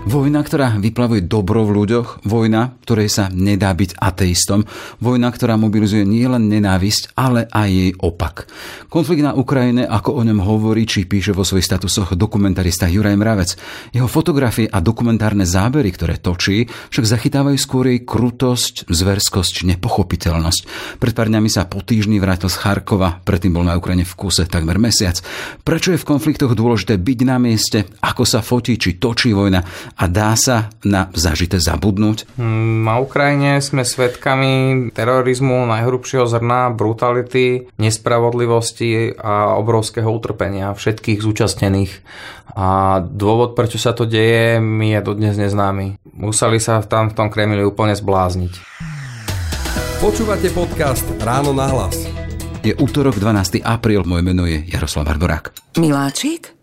Vojna, ktorá vyplavuje dobro v ľuďoch, vojna, ktorej sa nedá byť ateistom, vojna, ktorá mobilizuje nielen nenávisť, ale aj jej opak. Konflikt na Ukrajine, ako o ňom hovorí či píše vo svojich statusoch dokumentarista Juraj Mravec. Jeho fotografie a dokumentárne zábery, ktoré točí, však zachytávajú skôr jej krutosť, zverskosť, nepochopiteľnosť. Pred pár dňami sa po týždni vrátil z Charkova, predtým bol na Ukrajine v kuse takmer mesiac. Prečo je v konfliktoch dôležité byť na mieste, ako sa fotí či točí vojna a dá sa na zažité zabudnúť? Mm, na Ukrajine sme svedkami terorizmu najhrubšieho zrna, brutality, nespravodlivosti a obrovského utrpenia všetkých zúčastnených. A dôvod, prečo sa to deje, mi je dodnes neznámy. Museli sa tam v tom Kremli úplne zblázniť. Počúvate podcast Ráno na hlas. Je útorok 12. apríl, moje meno je Jaroslav Barborák. Miláčik?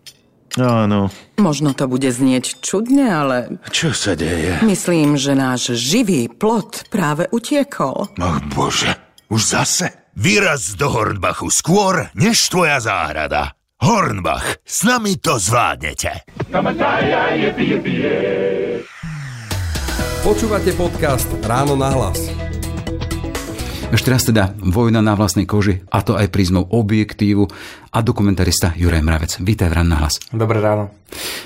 Áno. Možno to bude znieť čudne, ale Čo sa deje? myslím, že náš živý plot práve utiekol. Ach bože, už zase? Vyraz do Hornbachu skôr, než tvoja záhrada. Hornbach, s nami to zvládnete. Počúvate podcast Ráno na hlas. Až teraz teda vojna na vlastnej koži, a to aj prízmou objektívu a dokumentarista Juraj Mravec. Vítaj v na hlas. Dobré ráno.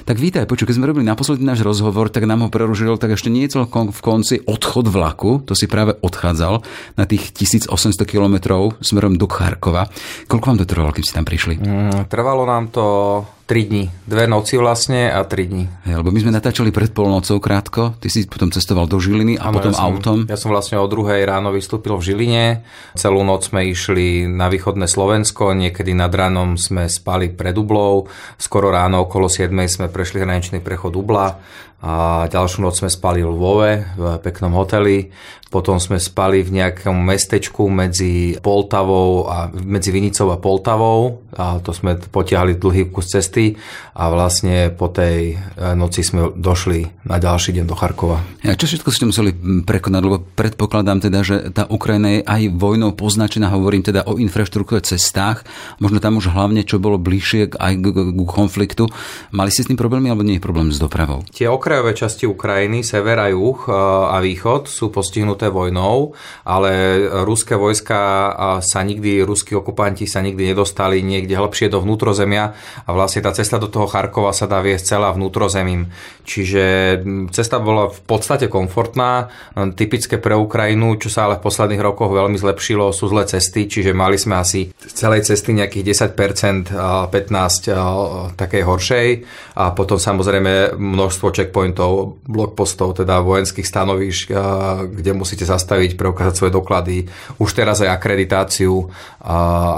Tak vítaj, počuj, keď sme robili naposledy náš rozhovor, tak nám ho prerušil tak ešte nie celkom v konci odchod vlaku, to si práve odchádzal na tých 1800 kilometrov smerom do Charkova. Koľko vám to trvalo, keď ste tam prišli? Mm, trvalo nám to 3 dní. Dve noci vlastne a 3 dní. Hej, lebo my sme natáčali pred polnocou krátko, ty si potom cestoval do Žiliny a Áno, potom ja som, autom. Ja som vlastne o druhej ráno vystúpil v Žiline. Celú noc sme išli na východné Slovensko, niekedy nad ránom sme spali pred Ublou, skoro ráno okolo 7 sme prešli hraničný prechod Ubla a ďalšiu noc sme spali v Lvove v peknom hoteli. Potom sme spali v nejakom mestečku medzi Poltavou a medzi Vinicou a Poltavou a to sme potiahli dlhý kus cesty a vlastne po tej e, noci sme došli na ďalší deň do Charkova. A čo všetko ste museli prekonať, lebo predpokladám teda, že tá Ukrajina je aj vojnou poznačená, hovorím teda o infraštruktúre cestách, možno tam už hlavne, čo bolo bližšie aj k, konfliktu. Mali ste s tým problémy, alebo nie je problém s dopravou? Tie okrajové časti Ukrajiny, sever a juh e, a východ sú postihnuté vojnou, ale ruské vojska sa nikdy, ruskí okupanti sa nikdy nedostali niekde hlbšie do vnútrozemia a vlastne tá cesta do toho Charkova sa dá viesť celá vnútrozemím. Čiže cesta bola v podstate komfortná, typické pre Ukrajinu, čo sa ale v posledných rokoch veľmi zlepšilo, sú zlé cesty, čiže mali sme asi z celej cesty nejakých 10%, 15% takej horšej a potom samozrejme množstvo checkpointov, blokpostov, teda vojenských stanovíš, kde musíte zastaviť, preukázať svoje doklady, už teraz aj akreditáciu,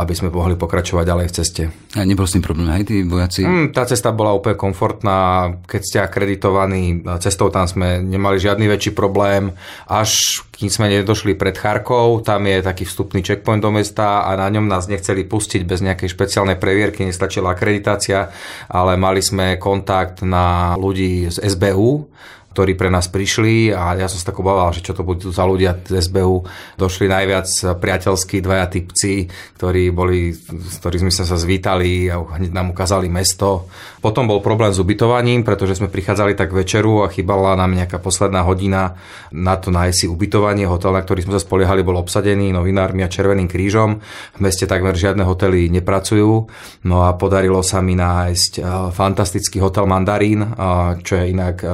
aby sme mohli pokračovať ďalej v ceste. A nebol s tým problém, aj tí vojaci? Mm, tá cesta bola úplne komfortná, keď ste akreditovaní, cestou tam sme nemali žiadny väčší problém, až kým sme nedošli pred Charkov, tam je taký vstupný checkpoint do mesta a na ňom nás nechceli pustiť bez nejakej špeciálnej previerky, nestačila akreditácia, ale mali sme kontakt na ľudí z SBU, ktorí pre nás prišli a ja som sa tak obával, že čo to budú za ľudia z SBU. Došli najviac priateľskí dvaja typci, ktorí boli, s ktorými sme sa zvítali a hneď nám ukázali mesto. Potom bol problém s ubytovaním, pretože sme prichádzali tak večeru a chýbala nám nejaká posledná hodina na to nájsť si ubytovanie. Hotel, na ktorý sme sa spoliehali, bol obsadený novinármi a Červeným krížom. V meste takmer žiadne hotely nepracujú. No a podarilo sa mi nájsť fantastický hotel Mandarín, čo je inak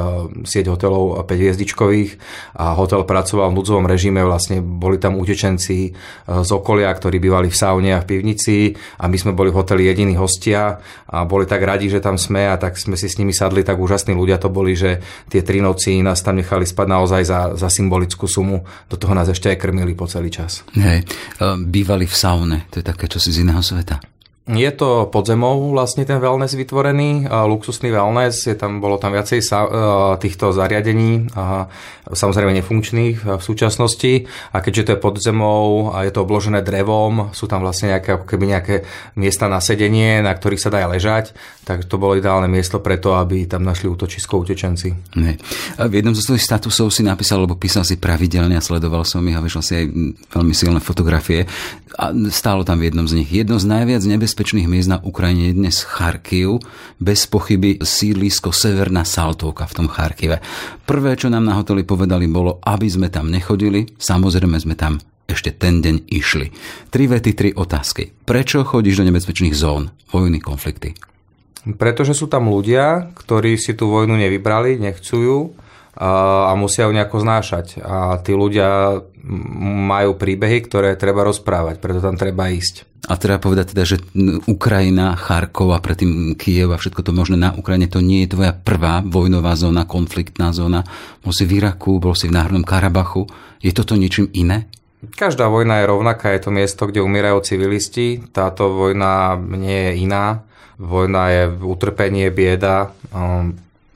sieť hotelov 5 hviezdičkových a hotel pracoval v núdzovom režime, vlastne boli tam utečenci z okolia, ktorí bývali v saune a v pivnici a my sme boli v hoteli jediní hostia a boli tak radi, že tam sme a tak sme si s nimi sadli, tak úžasní ľudia to boli, že tie tri noci nás tam nechali spať naozaj za, za symbolickú sumu, do toho nás ešte aj krmili po celý čas. Hej, bývali v saune, to je také čosi z iného sveta. Je to pod zemou vlastne ten wellness vytvorený, luxusný wellness, je tam, bolo tam viacej sa, týchto zariadení, samozrejme nefunkčných v súčasnosti a keďže to je pod zemou a je to obložené drevom, sú tam vlastne nejaké, ako keby nejaké miesta na sedenie, na ktorých sa dá ležať, tak to bolo ideálne miesto preto, aby tam našli útočisko utečenci. Ne. A v jednom zo svojich statusov si napísal, lebo písal si pravidelne a sledoval som ich a vyšlo si aj veľmi silné fotografie a stálo tam v jednom z nich. Jedno z najviac nebezpečných miest na Ukrajine je dnes Charkiv, bez pochyby sídlisko Severná Saltovka v tom Charkive. Prvé, čo nám na hoteli povedali, bolo, aby sme tam nechodili, samozrejme sme tam ešte ten deň išli. Tri vety, tri otázky. Prečo chodíš do nebezpečných zón, vojny, konflikty? Pretože sú tam ľudia, ktorí si tú vojnu nevybrali, nechcú ju a musia ju nejako znášať. A tí ľudia majú príbehy, ktoré treba rozprávať, preto tam treba ísť. A treba povedať teda, že Ukrajina, Charkov a predtým Kiev a všetko to možné na Ukrajine, to nie je tvoja prvá vojnová zóna, konfliktná zóna. Bol si v Iraku, bol si v Národnom Karabachu. Je toto niečím iné? Každá vojna je rovnaká, je to miesto, kde umierajú civilisti. Táto vojna nie je iná. Vojna je utrpenie, bieda.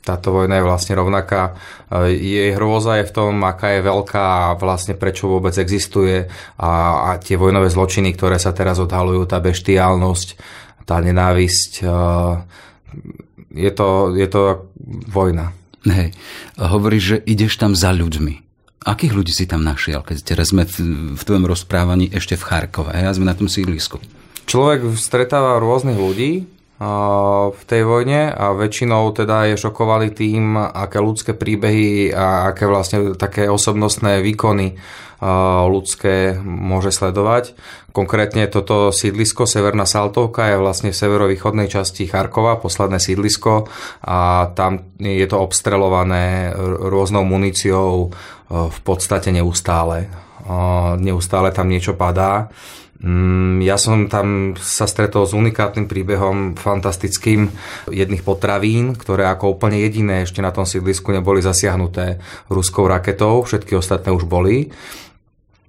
Táto vojna je vlastne rovnaká. Uh, jej hrôza je v tom, aká je veľká a vlastne prečo vôbec existuje a, a tie vojnové zločiny, ktoré sa teraz odhalujú, tá beštiálnosť, tá nenávisť. Uh, je to, je to vojna. Hej, hovoríš, že ideš tam za ľuďmi. Akých ľudí si tam našiel, keď teraz sme v, v tvojom rozprávaní ešte v Charkove a sme na tom sídlisku? Človek stretáva rôznych ľudí, v tej vojne a väčšinou teda je šokovali tým, aké ľudské príbehy a aké vlastne také osobnostné výkony ľudské môže sledovať. Konkrétne toto sídlisko Severná Saltovka je vlastne v severovýchodnej časti Charkova, posledné sídlisko a tam je to obstrelované rôznou muníciou v podstate neustále. Neustále tam niečo padá ja som tam sa stretol s unikátnym príbehom fantastickým jedných potravín, ktoré ako úplne jediné ešte na tom sídlisku neboli zasiahnuté ruskou raketou, všetky ostatné už boli.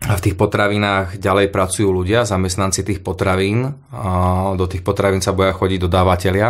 A v tých potravinách ďalej pracujú ľudia, zamestnanci tých potravín. Do tých potravín sa boja chodiť dodávateľia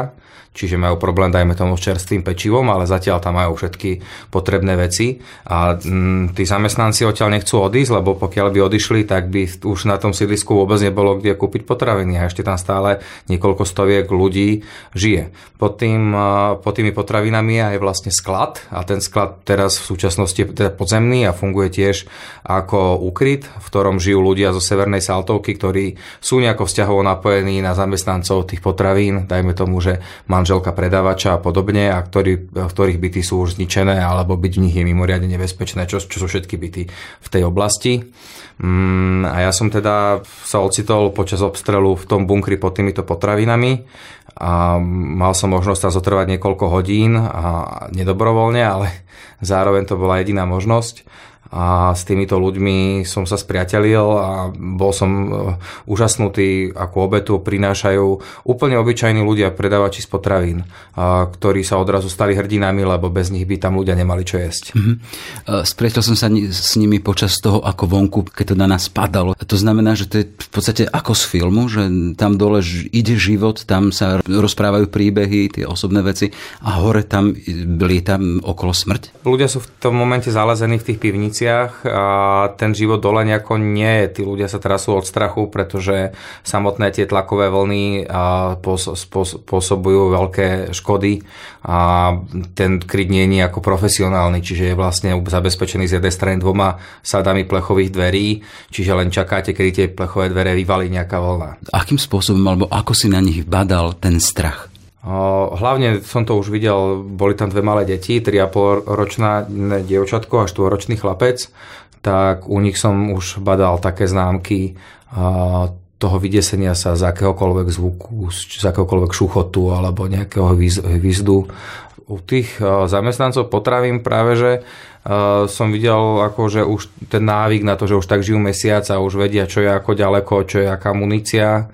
čiže majú problém, dajme tomu, s čerstvým pečivom, ale zatiaľ tam majú všetky potrebné veci. A mm, tí zamestnanci odtiaľ nechcú odísť, lebo pokiaľ by odišli, tak by už na tom sídlisku vôbec nebolo kde kúpiť potraviny. A ešte tam stále niekoľko stoviek ľudí žije. Pod, tým, pod tými potravinami je vlastne sklad. A ten sklad teraz v súčasnosti je teda podzemný a funguje tiež ako úkryt, v ktorom žijú ľudia zo Severnej Saltovky, ktorí sú nejako vzťahovo napojení na zamestnancov tých potravín, dajme tomu, že man manželka predávača a podobne, a ktorý, ktorých byty sú už zničené, alebo byť v nich je mimoriadne nebezpečné, čo, čo sú všetky byty v tej oblasti. Mm, a ja som teda sa ocitol počas obstrelu v tom bunkri pod týmito potravinami a mal som možnosť tam zotrvať niekoľko hodín a nedobrovoľne, ale zároveň to bola jediná možnosť a s týmito ľuďmi som sa spriatelil a bol som e, úžasnutý, akú obetu prinášajú úplne obyčajní ľudia, predávači z potravín, ktorí sa odrazu stali hrdinami, lebo bez nich by tam ľudia nemali čo jesť. Mm-hmm. Spriateľ som sa s nimi počas toho, ako vonku, keď to na nás padalo. To znamená, že to je v podstate ako z filmu, že tam dole ide život, tam sa rozprávajú príbehy, tie osobné veci a hore tam lieta okolo smrť. Ľudia sú v tom momente zalezení v tých pivniciach hraniciach a ten život dole nejako nie je. Tí ľudia sa trasú od strachu, pretože samotné tie tlakové vlny spôsobujú veľké škody a ten kryt nie je nejako profesionálny, čiže je vlastne zabezpečený z jednej strany dvoma sadami plechových dverí, čiže len čakáte, kedy tie plechové dvere vyvalí nejaká vlna. Akým spôsobom, alebo ako si na nich badal ten strach? Hlavne som to už videl, boli tam dve malé deti, 3,5 ročná dievčatko a 4 ročný chlapec, tak u nich som už badal také známky toho vydesenia sa z akéhokoľvek zvuku, z akéhokoľvek šuchotu alebo nejakého výzdu. U tých zamestnancov potravím práve, že som videl ako, že už ten návyk na to, že už tak žijú mesiac a už vedia, čo je ako ďaleko, čo je aká munícia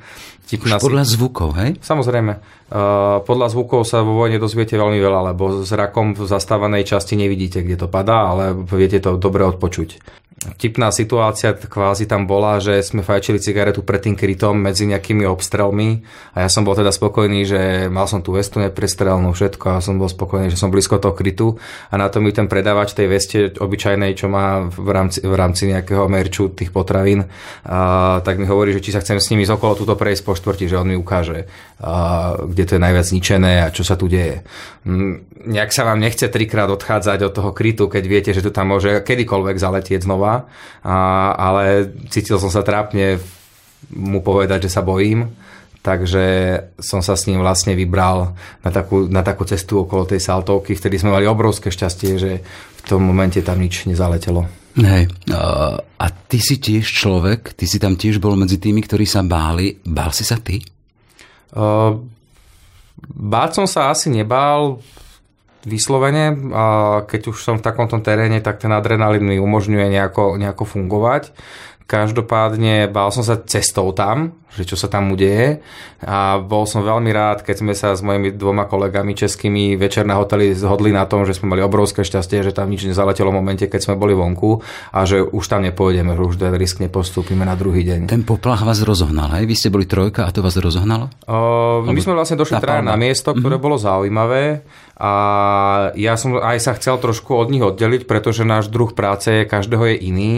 Už podľa zvukov, hej? Samozrejme. Uh, podľa zvukov sa vo vojne dozviete veľmi veľa, lebo s rakom v zastávanej časti nevidíte, kde to padá, ale viete to dobre odpočuť. Vtipná situácia kvázi tam bola, že sme fajčili cigaretu pred tým krytom medzi nejakými obstrelmi a ja som bol teda spokojný, že mal som tú vestu neprestrelnú všetko a som bol spokojný, že som blízko toho krytu a na to mi ten predávač tej veste obyčajnej, čo má v rámci, v rámci nejakého merču tých potravín, a, tak mi hovorí, že či sa chcem s nimi z okolo túto prejsť po štvrti, že on mi ukáže, a, kde to je najviac zničené a čo sa tu deje. Mm, nejak sa vám nechce trikrát odchádzať od toho krytu, keď viete, že tu tam môže kedykoľvek zaletieť znova a, ale cítil som sa trápne mu povedať, že sa bojím, takže som sa s ním vlastne vybral na takú, na takú cestu okolo tej saltovky, vtedy sme mali obrovské šťastie, že v tom momente tam nič nezaletelo. Hej, a ty si tiež človek, ty si tam tiež bol medzi tými, ktorí sa báli. Bál si sa ty? Uh, báť som sa asi nebál, vyslovene. A keď už som v takomto teréne, tak ten adrenalín mi umožňuje nejako, nejako fungovať. Každopádne bál som sa cestou tam, že čo sa tam udeje a bol som veľmi rád, keď sme sa s mojimi dvoma kolegami českými večer na hoteli zhodli na tom, že sme mali obrovské šťastie, že tam nič nezaletelo v momente, keď sme boli vonku a že už tam nepôjdeme, že už ten risk nepostúpime na druhý deň. Ten poplach vás rozohnal, hej? Vy ste boli trojka a to vás rozohnalo? O, my sme vlastne došli na, na miesto, ktoré mm-hmm. bolo zaujímavé a ja som aj sa chcel trošku od nich oddeliť, pretože náš druh práce každého je iný.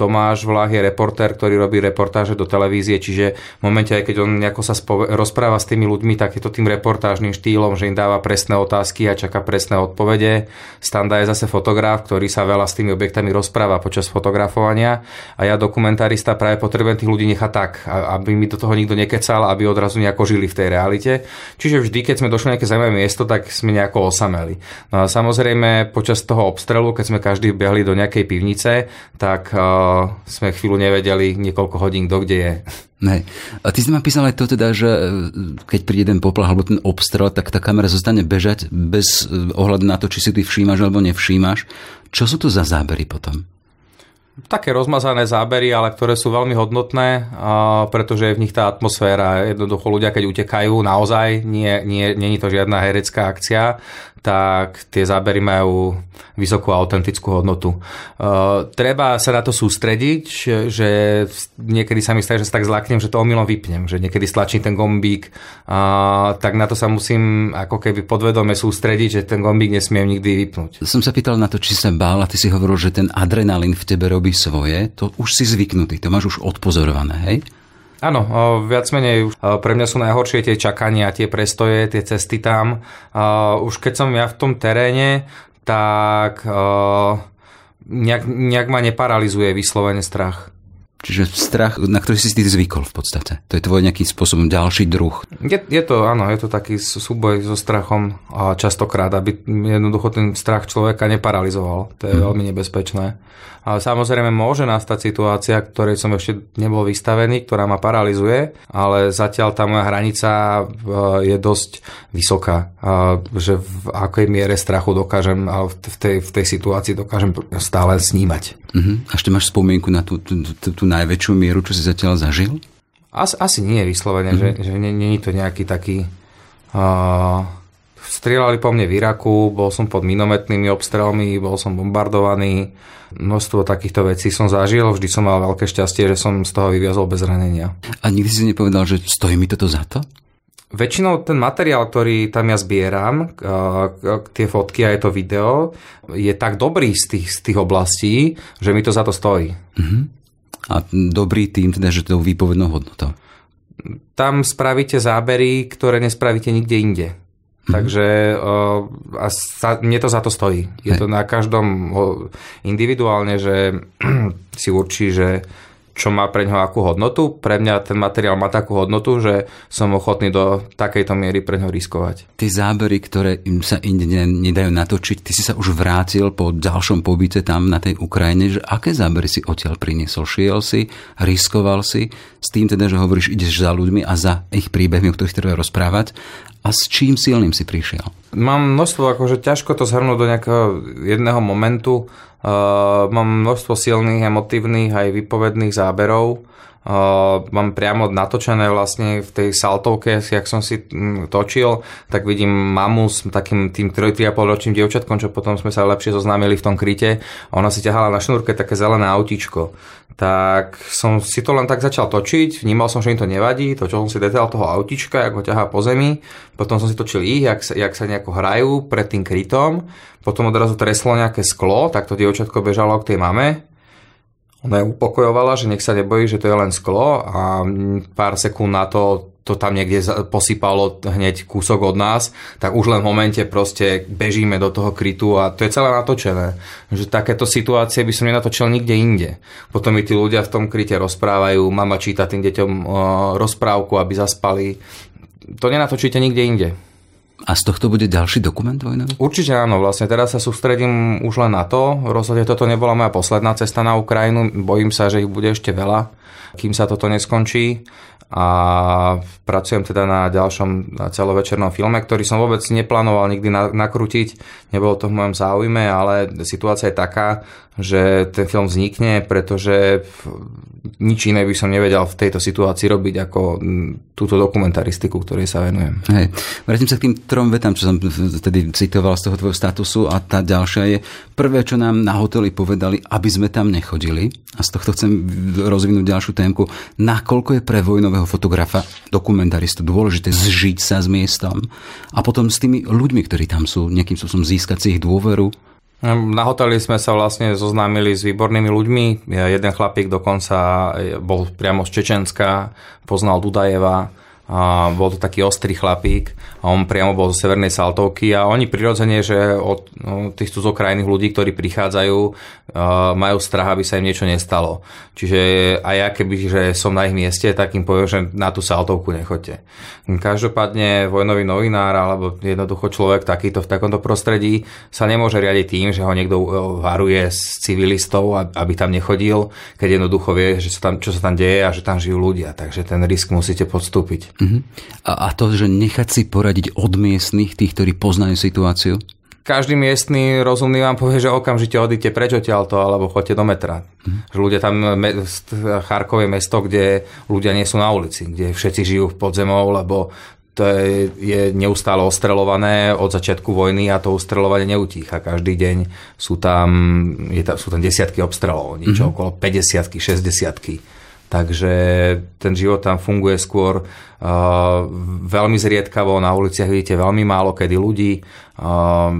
Tomáš Vláh je reportér, ktorý robí reportáže do televízie, čiže v momente, aj keď on nejako sa spove- rozpráva s tými ľuďmi, tak je to tým reportážnym štýlom, že im dáva presné otázky a čaká presné odpovede. Standa je zase fotograf, ktorý sa veľa s tými objektami rozpráva počas fotografovania a ja dokumentarista práve potrebujem tých ľudí nechať tak, aby mi do toho nikto nekecal, aby odrazu nejako žili v tej realite. Čiže vždy, keď sme došli na nejaké zaujímavé miesto, tak sme nejako osameli. No a samozrejme počas toho obstrelu, keď sme každý behli do nejakej pivnice, tak uh, sme chvíľu nevedeli niekoľko hodín, kto kde je. Nej. A ty si ma písal aj to teda, že e, keď príde ten poplach alebo ten obstrel, tak tá kamera zostane bežať bez e, ohľadu na to, či si ty všímaš alebo nevšímaš. Čo sú to za zábery potom? také rozmazané zábery, ale ktoré sú veľmi hodnotné, pretože je v nich tá atmosféra. Jednoducho ľudia, keď utekajú, naozaj, nie, nie, nie je to žiadna herecká akcia, tak tie zábery majú vysokú autentickú hodnotu. Uh, treba sa na to sústrediť, že niekedy sa mi stane, že sa tak zlaknem, že to omylom vypnem, že niekedy stlačím ten gombík, tak na to sa musím ako keby podvedome sústrediť, že ten gombík nesmiem nikdy vypnúť. Som sa pýtal na to, či sa bál a ty si hovoril, že ten adrenalín v tebe robí svoje, to už si zvyknutý, to máš už odpozorované, hej? Áno, viac menej pre mňa sú najhoršie tie čakania, tie prestoje, tie cesty tam. Už keď som ja v tom teréne, tak nejak, nejak ma neparalizuje vyslovene strach. Čiže strach, na ktorý si ty zvykol v podstate. To je tvoj nejaký spôsobom ďalší druh. Je, je to, áno, je to taký súboj so strachom a častokrát, aby jednoducho ten strach človeka neparalizoval. To je hmm. veľmi nebezpečné. Ale samozrejme môže nastať situácia, ktorej som ešte nebol vystavený, ktorá ma paralizuje, ale zatiaľ tá moja hranica e, je dosť vysoká, že v akej miere strachu dokážem a v tej, v tej situácii dokážem stále snímať. Uh-huh. A ešte máš spomienku na tú, tú, tú, tú najväčšiu mieru, čo si zatiaľ zažil? As, asi nie vyslovene, uh-huh. že, že nie je to nejaký taký... Uh, strieľali po mne v Iraku, bol som pod minometnými obstrelmi, bol som bombardovaný, množstvo takýchto vecí som zažil, vždy som mal veľké šťastie, že som z toho vyviazol bez ranenia. A nikdy si nepovedal, že stojí mi toto za to? Väčšinou ten materiál, ktorý tam ja zbieram, tie fotky a je to video, je tak dobrý z tých, z tých oblastí, že mi to za to stojí. Uh-huh. A dobrý tým teda, že to výpovednou hodnotou. Tam spravíte zábery, ktoré nespravíte nikde inde. Mm-hmm. Takže a sa, mne to za to stojí. Je Hej. to na každom individuálne, že si určí, že čo má pre ňoho akú hodnotu. Pre mňa ten materiál má takú hodnotu, že som ochotný do takejto miery pre ňo riskovať. Tie zábery, ktoré im sa inde nedajú natočiť, ty si sa už vrátil po ďalšom pobyte tam na tej Ukrajine, že aké zábery si odtiaľ priniesol? Šiel si, riskoval si, s tým teda, že hovoríš, ideš za ľuďmi a za ich príbehmi, o ktorých treba rozprávať a s čím silným si prišiel? Mám množstvo, akože ťažko to zhrnúť do nejakého jedného momentu. Uh, mám množstvo silných, emotívnych aj vypovedných záberov. Mám priamo natočené vlastne v tej saltovke, jak som si mm, točil, tak vidím mamu s takým tým 3,5 ročným dievčatkom, čo potom sme sa lepšie zoznámili v tom kryte. Ona si ťahala na šnúrke také zelené autíčko. Tak som si to len tak začal točiť, vnímal som, že im to nevadí, točil som si detail toho autíčka, ako ho ťahá po zemi, potom som si točil ich, jak sa, jak sa nejako hrajú pred tým krytom, potom odrazu treslo nejaké sklo, tak to dievčatko bežalo k tej mame, ona ju upokojovala, že nech sa nebojí, že to je len sklo a pár sekúnd na to to tam niekde posypalo hneď kúsok od nás, tak už len v momente proste bežíme do toho krytu a to je celé natočené. Že takéto situácie by som nenatočil nikde inde. Potom mi tí ľudia v tom kryte rozprávajú, mama číta tým deťom rozprávku, aby zaspali. To nenatočíte nikde inde. A z tohto bude ďalší dokument vojnový? Určite áno, vlastne teraz sa sústredím už len na to. Rozhodne toto nebola moja posledná cesta na Ukrajinu, bojím sa, že ich bude ešte veľa, kým sa toto neskončí a pracujem teda na ďalšom celovečernom filme, ktorý som vôbec neplánoval nikdy nakrútiť, nebolo to v mojom záujme, ale situácia je taká, že ten film vznikne, pretože nič iné by som nevedel v tejto situácii robiť ako túto dokumentaristiku, ktorej sa venujem. Hej. Vrátim sa k tým trom vetám, čo som tedy citoval z toho tvojho statusu a tá ďalšia je prvé, čo nám na hoteli povedali, aby sme tam nechodili a z tohto chcem rozvinúť ďalšiu témku, nakoľko je pre vojnového fotografa, dokumentaristu dôležité zžiť sa s miestom a potom s tými ľuďmi, ktorí tam sú, nejakým spôsobom získať si ich dôveru, na hoteli sme sa vlastne zoznámili s výbornými ľuďmi. Jeden chlapík dokonca bol priamo z Čečenska, poznal Dudajeva, a bol to taký ostrý chlapík on priamo bol zo Severnej Saltovky a oni prirodzene, že od no, tých cudzokrajných ľudí, ktorí prichádzajú, uh, majú strach, aby sa im niečo nestalo. Čiže aj ja keby, že som na ich mieste, tak im poviem, že na tú Saltovku nechoďte. Každopádne vojnový novinár alebo jednoducho človek takýto v takomto prostredí sa nemôže riadiť tým, že ho niekto varuje z civilistov, aby tam nechodil, keď jednoducho vie, že sa tam, čo sa tam deje a že tam žijú ľudia. Takže ten risk musíte podstúpiť. Uh-huh. A, a to, že nechať si poradiť od miestnych, tých, ktorí poznajú situáciu? Každý miestny rozumný vám povie, že okamžite odíte preč odtiaľto alebo choďte do metra. Uh-huh. Že ľudia tam, Charkov je mesto, kde ľudia nie sú na ulici, kde všetci žijú v podzemov, lebo to je, je neustále ostrelované od začiatku vojny a to ostrelovanie neutícha. Každý deň sú tam, je tam, sú tam desiatky obstrelov, niečo uh-huh. okolo 50 60 Takže ten život tam funguje skôr uh, veľmi zriedkavo, na uliciach vidíte veľmi málo kedy ľudí, uh,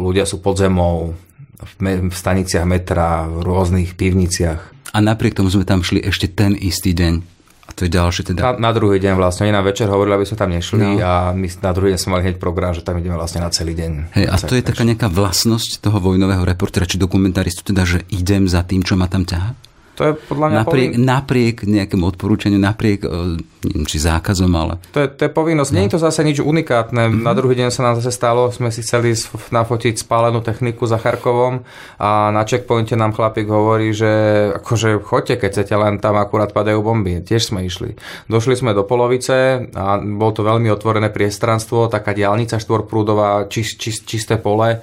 ľudia sú pod zemou, v, me- v staniciach metra, v rôznych pivniciach. A napriek tomu sme tam šli ešte ten istý deň. A to je ďalšie teda. Na, na druhý deň vlastne, oni na večer hovorili, aby sme tam nešli no. a my na druhý deň sme mali hneď program, že tam ideme vlastne na celý deň. Hej, a to je taká nejaká vlastnosť toho vojnového reportera či dokumentaristu, teda, že idem za tým, čo ma tam ťaha? To je podľa mňa napriek, povin... napriek nejakému odporúčaniu, napriek e, neviem, či zákazom, ale... To je, to je povinnosť. No. Nie je to zase nič unikátne. Mm-hmm. Na druhý deň sa nám zase stalo, sme si chceli nafotiť spálenú techniku za Charkovom a na checkpointe nám chlapík hovorí, že akože choďte, keď chcete, len tam akurát padajú bomby. Tiež sme išli. Došli sme do polovice a bolo to veľmi otvorené priestranstvo, taká diálnica štvorprúdová, čist, čist, čisté pole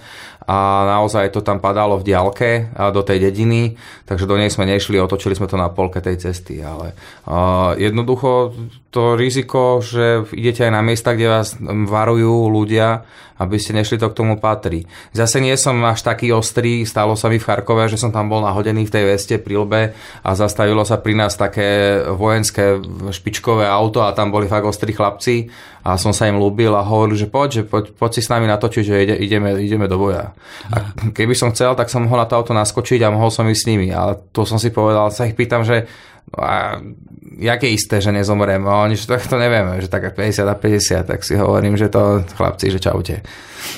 a naozaj to tam padalo v diálke do tej dediny, takže do nej sme nešli, otočili sme to na polke tej cesty, ale uh, jednoducho to riziko, že idete aj na miesta, kde vás varujú ľudia, aby ste nešli, to k tomu patrí. Zase nie som až taký ostrý, stalo sa mi v Charkove, že som tam bol nahodený v tej veste pri lbe a zastavilo sa pri nás také vojenské špičkové auto a tam boli fakt ostrí chlapci a som sa im ľúbil a hovoril, že poď, že poď, poď si s nami natočiť, že ide, ideme, ideme do boja. A keby som chcel, tak som mohol na to auto naskočiť a mohol som ísť s nimi, ale to som si povedal, sa ich pýtam, že a jak je isté, že nezomrem? A oni, že to, to nevieme, že tak 50 a 50, tak si hovorím, že to chlapci, že čaute.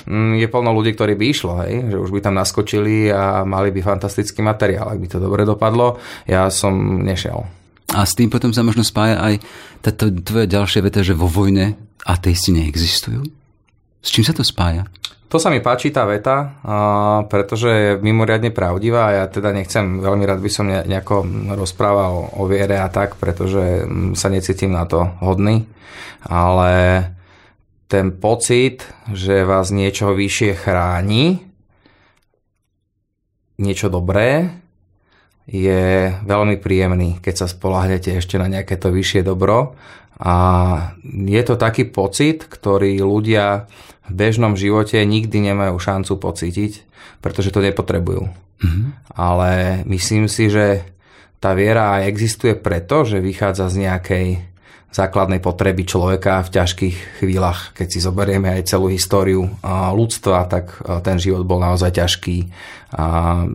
Mm, je plno ľudí, ktorí by išlo, hej? že už by tam naskočili a mali by fantastický materiál, ak by to dobre dopadlo. Ja som nešiel. A s tým potom sa možno spája aj táto tvoje ďalšie veta, že vo vojne ateisti neexistujú? S čím sa to spája? To sa mi páči tá veta, pretože je mimoriadne pravdivá a ja teda nechcem, veľmi rád by som nejako rozprával o viere a tak, pretože mm, sa necítim na to hodný, ale ten pocit, že vás niečo vyššie chráni, niečo dobré, je veľmi príjemný, keď sa spolahnete ešte na nejaké to vyššie dobro. A je to taký pocit, ktorý ľudia v bežnom živote nikdy nemajú šancu pocítiť, pretože to nepotrebujú. Mm-hmm. Ale myslím si, že tá viera existuje preto, že vychádza z nejakej základnej potreby človeka v ťažkých chvíľach. Keď si zoberieme aj celú históriu ľudstva, tak ten život bol naozaj ťažký. A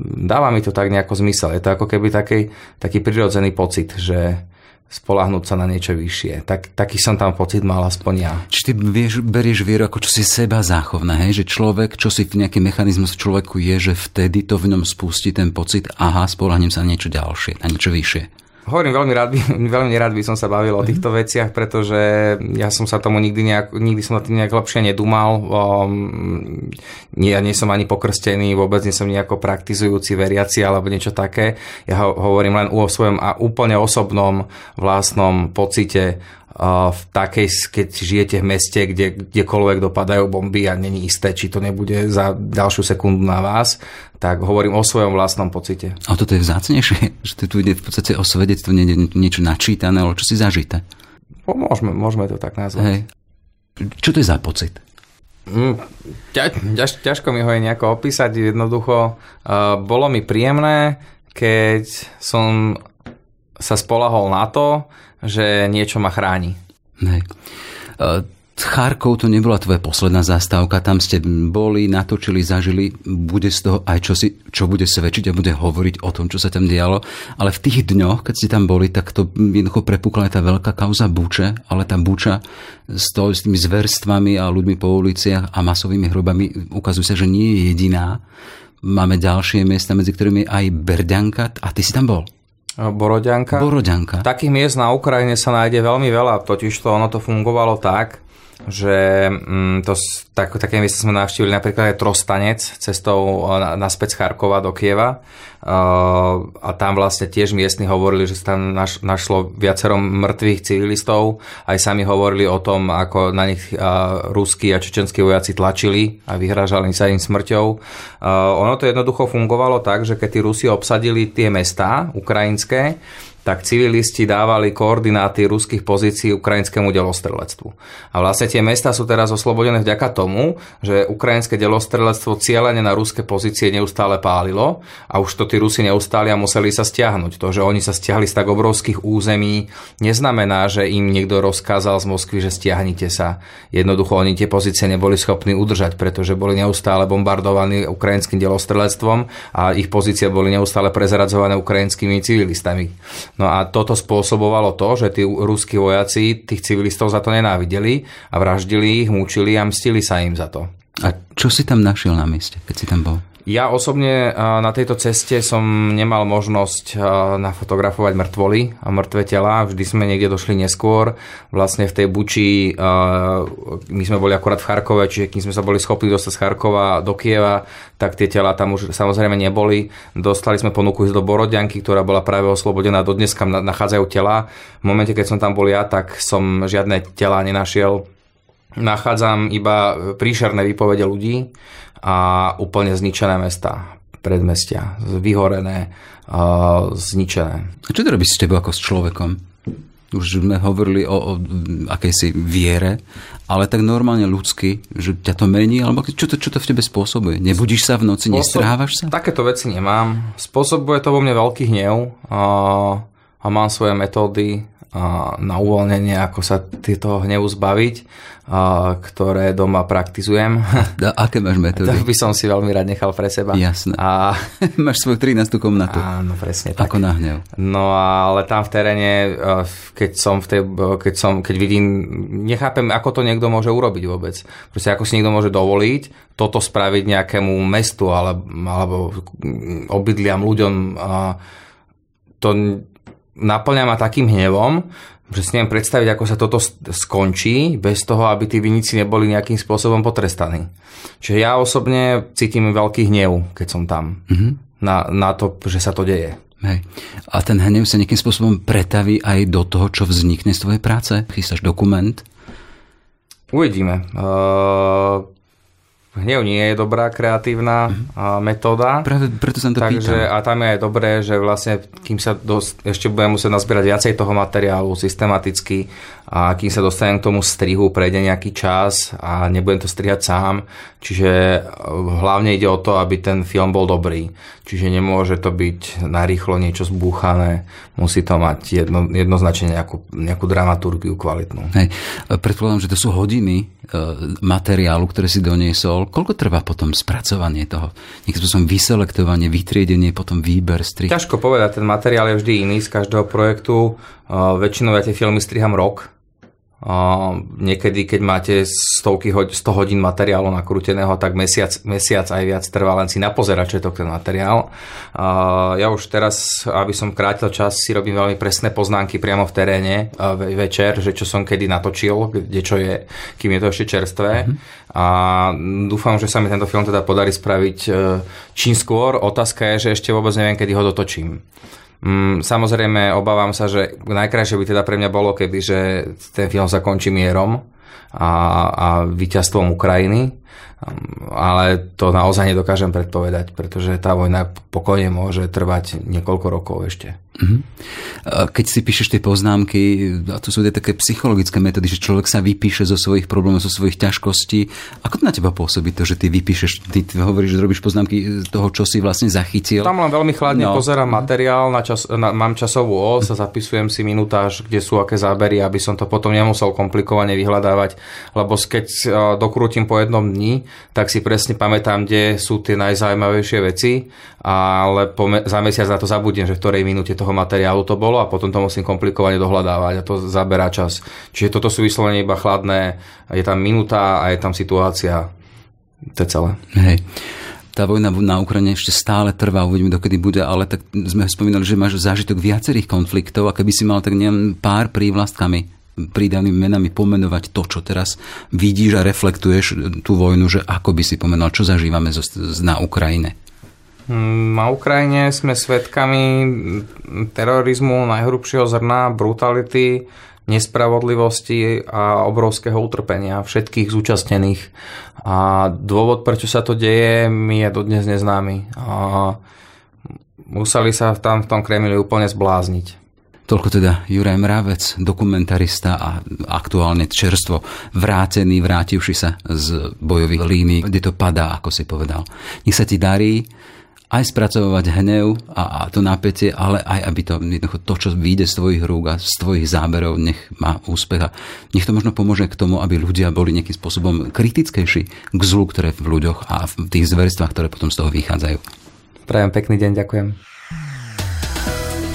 dáva mi to tak nejako zmysel. Je to ako keby taký, taký prirodzený pocit, že spolahnúť sa na niečo vyššie. Tak, taký som tam pocit mal aspoň ja. Či ty vieš, berieš vieru ako čosi seba záchovné, hej? že človek, čo si v nejaký mechanizmus v človeku je, že vtedy to v ňom spustí ten pocit, aha, spolahnem sa na niečo ďalšie, na niečo vyššie. Hovorím, veľmi rád, by, veľmi rád by som sa bavil o týchto veciach, pretože ja som sa tomu nikdy, nejak, nikdy som na tým nejak lepšie nedúmal. Um, nie, ja nie som ani pokrstený, vôbec nie som nejako praktizujúci veriaci alebo niečo také. Ja ho, hovorím len o svojom a úplne osobnom vlastnom pocite v takej, keď žijete v meste, kde kdekoľvek dopadajú bomby a není isté, či to nebude za ďalšiu sekundu na vás, tak hovorím o svojom vlastnom pocite. A toto je vzácnejšie, že tu ide v podstate o svedectvo, nie niečo načítané, ale čo si zažité. Môžeme, môžeme to tak nazvať. Hej. Čo to je za pocit? Mm, ťaž, ťaž, ťažko mi ho je nejako opísať. Jednoducho, uh, bolo mi príjemné, keď som sa spolahol na to, že niečo ma chráni. Nej. Charkov to nebola tvoja posledná zastávka, tam ste boli, natočili, zažili, bude z toho aj čo, čo bude svedčiť a bude hovoriť o tom, čo sa tam dialo, ale v tých dňoch, keď ste tam boli, tak to jednoducho prepukla tá veľká kauza Buče, ale tá Buča s, to, s tými zverstvami a ľuďmi po uliciach a masovými hrobami ukazuje sa, že nie je jediná. Máme ďalšie miesta, medzi ktorými aj Berďanka a ty si tam bol. Boroďanka. Boroďanka. Takých miest na Ukrajine sa nájde veľmi veľa, totiž to ono to fungovalo tak, že mm, to, tak, také miesto sme navštívili napríklad aj Trostanec cestou naspäť z Charkova do Kieva uh, a tam vlastne tiež miestni hovorili, že sa tam naš, našlo viacero mŕtvych civilistov, aj sami hovorili o tom, ako na nich uh, ruskí a čečenskí vojaci tlačili a vyhražali sa im smrťou. Uh, ono to jednoducho fungovalo tak, že keď tí Rusi obsadili tie mestá ukrajinské, tak civilisti dávali koordináty ruských pozícií ukrajinskému delostrelectvu. A vlastne tie mesta sú teraz oslobodené vďaka tomu, že ukrajinské delostrelectvo cieľene na ruské pozície neustále pálilo a už to tí Rusi neustáli a museli sa stiahnuť. To, že oni sa stiahli z tak obrovských území, neznamená, že im niekto rozkázal z Moskvy, že stiahnite sa. Jednoducho oni tie pozície neboli schopní udržať, pretože boli neustále bombardovaní ukrajinským delostrelectvom a ich pozície boli neustále prezradzované ukrajinskými civilistami. No a toto spôsobovalo to, že tí ruskí vojaci tých civilistov za to nenávideli a vraždili ich, mučili a mstili sa im za to. A čo si tam našiel na mieste, keď si tam bol? Ja osobne na tejto ceste som nemal možnosť nafotografovať mŕtvoly a mŕtve tela. Vždy sme niekde došli neskôr. Vlastne v tej Buči, my sme boli akurát v Charkove, čiže kým sme sa boli schopní dostať z Charkova do Kieva, tak tie tela tam už samozrejme neboli. Dostali sme ponuku ísť do Borodianky, ktorá bola práve oslobodená. Do dneska nachádzajú tela. V momente, keď som tam bol ja, tak som žiadne tela nenašiel. Nachádzam iba príšerné výpovede ľudí a úplne zničené mesta, predmestia, vyhorené, zničené. A čo to robí s tebou ako s človekom? Už sme hovorili o, o akejsi viere, ale tak normálne ľudsky, že ťa to mení, alebo čo to, čo to v tebe spôsobuje? Nebudíš sa v noci, Spôsob, nestrávaš sa? Takéto veci nemám. Spôsobuje to vo mne veľký hnev a, a mám svoje metódy na uvoľnenie, ako sa tieto hnevu zbaviť ktoré doma praktizujem. A aké máš metódy? To by som si veľmi rád nechal pre seba. Jasné. A... máš svoju 13. komnatu. Áno, presne tak. Ako na hnev. No ale tam v teréne, keď som v tej, keď som, keď vidím, nechápem, ako to niekto môže urobiť vôbec. Proste ako si niekto môže dovoliť toto spraviť nejakému mestu alebo, alebo obydliam ľuďom. To naplňa ma takým hnevom, že si neviem predstaviť, ako sa toto skončí bez toho, aby tí vinici neboli nejakým spôsobom potrestaní. Čiže ja osobne cítim veľký hnev, keď som tam. Mm-hmm. Na, na to, že sa to deje. Hej. A ten hnev sa nejakým spôsobom pretaví aj do toho, čo vznikne z tvojej práce? Chystáš dokument? Uvidíme. Uh, hnev nie je dobrá kreatívna mm-hmm. metóda. Práve preto sa to Takže, pýtam. A tam je aj dobré, že vlastne kým sa dosť, ešte budem musieť nazbierať viacej toho materiálu systematicky a kým sa dostanem k tomu strihu, prejde nejaký čas a nebudem to strihať sám. Čiže e, hlavne ide o to, aby ten film bol dobrý. Čiže nemôže to byť narýchlo niečo zbúchané, musí to mať jedno, jednoznačne nejakú, nejakú dramaturgiu kvalitnú. Hej. Predpokladám, že to sú hodiny e, materiálu, ktoré si doniesol. Koľko trvá potom spracovanie toho? Niekto som vyselektovanie, vytriedenie, potom výber, strih? Ťažko povedať, ten materiál je vždy iný z každého projektu. E, väčšinou ja tie filmy striham rok, niekedy, keď máte stovky, 100 hodín materiálu nakrúteného, tak mesiac, mesiac aj viac trvá len si napozerať, to ten materiál. Ja už teraz, aby som krátil čas, si robím veľmi presné poznámky priamo v teréne večer, že čo som kedy natočil, kde čo je, kým je to ešte čerstvé. Mm-hmm. A dúfam, že sa mi tento film teda podarí spraviť čím skôr. Otázka je, že ešte vôbec neviem, kedy ho dotočím. Mm, samozrejme, obávam sa, že najkrajšie by teda pre mňa bolo, keby že ten film sa končí mierom a, a víťazstvom Ukrajiny, ale to naozaj nedokážem predpovedať, pretože tá vojna pokojne môže trvať niekoľko rokov ešte. Uh-huh. Keď si píšeš tie poznámky, a to sú tie také psychologické metódy, že človek sa vypíše zo svojich problémov, zo svojich ťažkostí. Ako to na teba pôsobí to, že ty vypíšeš, ty, ty hovoríš, že robíš poznámky toho, čo si vlastne zachytil? Tam len veľmi chladne no. pozerám materiál, na čas, na, mám časovú os a zapisujem si minutáž, kde sú aké zábery, aby som to potom nemusel komplikovane vyhľadávať, lebo keď dokrútim po jednom dni, tak si presne pamätám, kde sú tie najzaujímavejšie veci, ale po, za mesiac na to zabudnem, že v ktorej minúte to toho materiálu to bolo a potom to musím komplikovane dohľadávať a to zaberá čas. Čiže toto sú vyslovene iba chladné, je tam minúta a je tam situácia. To je celé. Hej tá vojna na Ukrajine ešte stále trvá, uvidíme dokedy bude, ale tak sme spomínali, že máš zážitok viacerých konfliktov a keby si mal tak neviem, pár prívlastkami pridanými menami pomenovať to, čo teraz vidíš a reflektuješ tú vojnu, že ako by si pomenoval, čo zažívame na Ukrajine. Na Ukrajine sme svedkami terorizmu najhrubšieho zrna, brutality, nespravodlivosti a obrovského utrpenia všetkých zúčastnených. A dôvod, prečo sa to deje, mi je dodnes neznámy. A museli sa tam v tom Kremli úplne zblázniť. Toľko teda Juraj Mravec, dokumentarista a aktuálne čerstvo vrátený, vrátivši sa z bojových línií, kde to padá, ako si povedal. Nech sa ti darí, aj spracovať hnev a, a to napätie, ale aj aby to, jednoducho to, čo vyjde z tvojich rúk a z tvojich záberov, nech má úspech a nech to možno pomôže k tomu, aby ľudia boli nejakým spôsobom kritickejší k zlu, ktoré v ľuďoch a v tých zverstvách, ktoré potom z toho vychádzajú. Prajem pekný deň, ďakujem.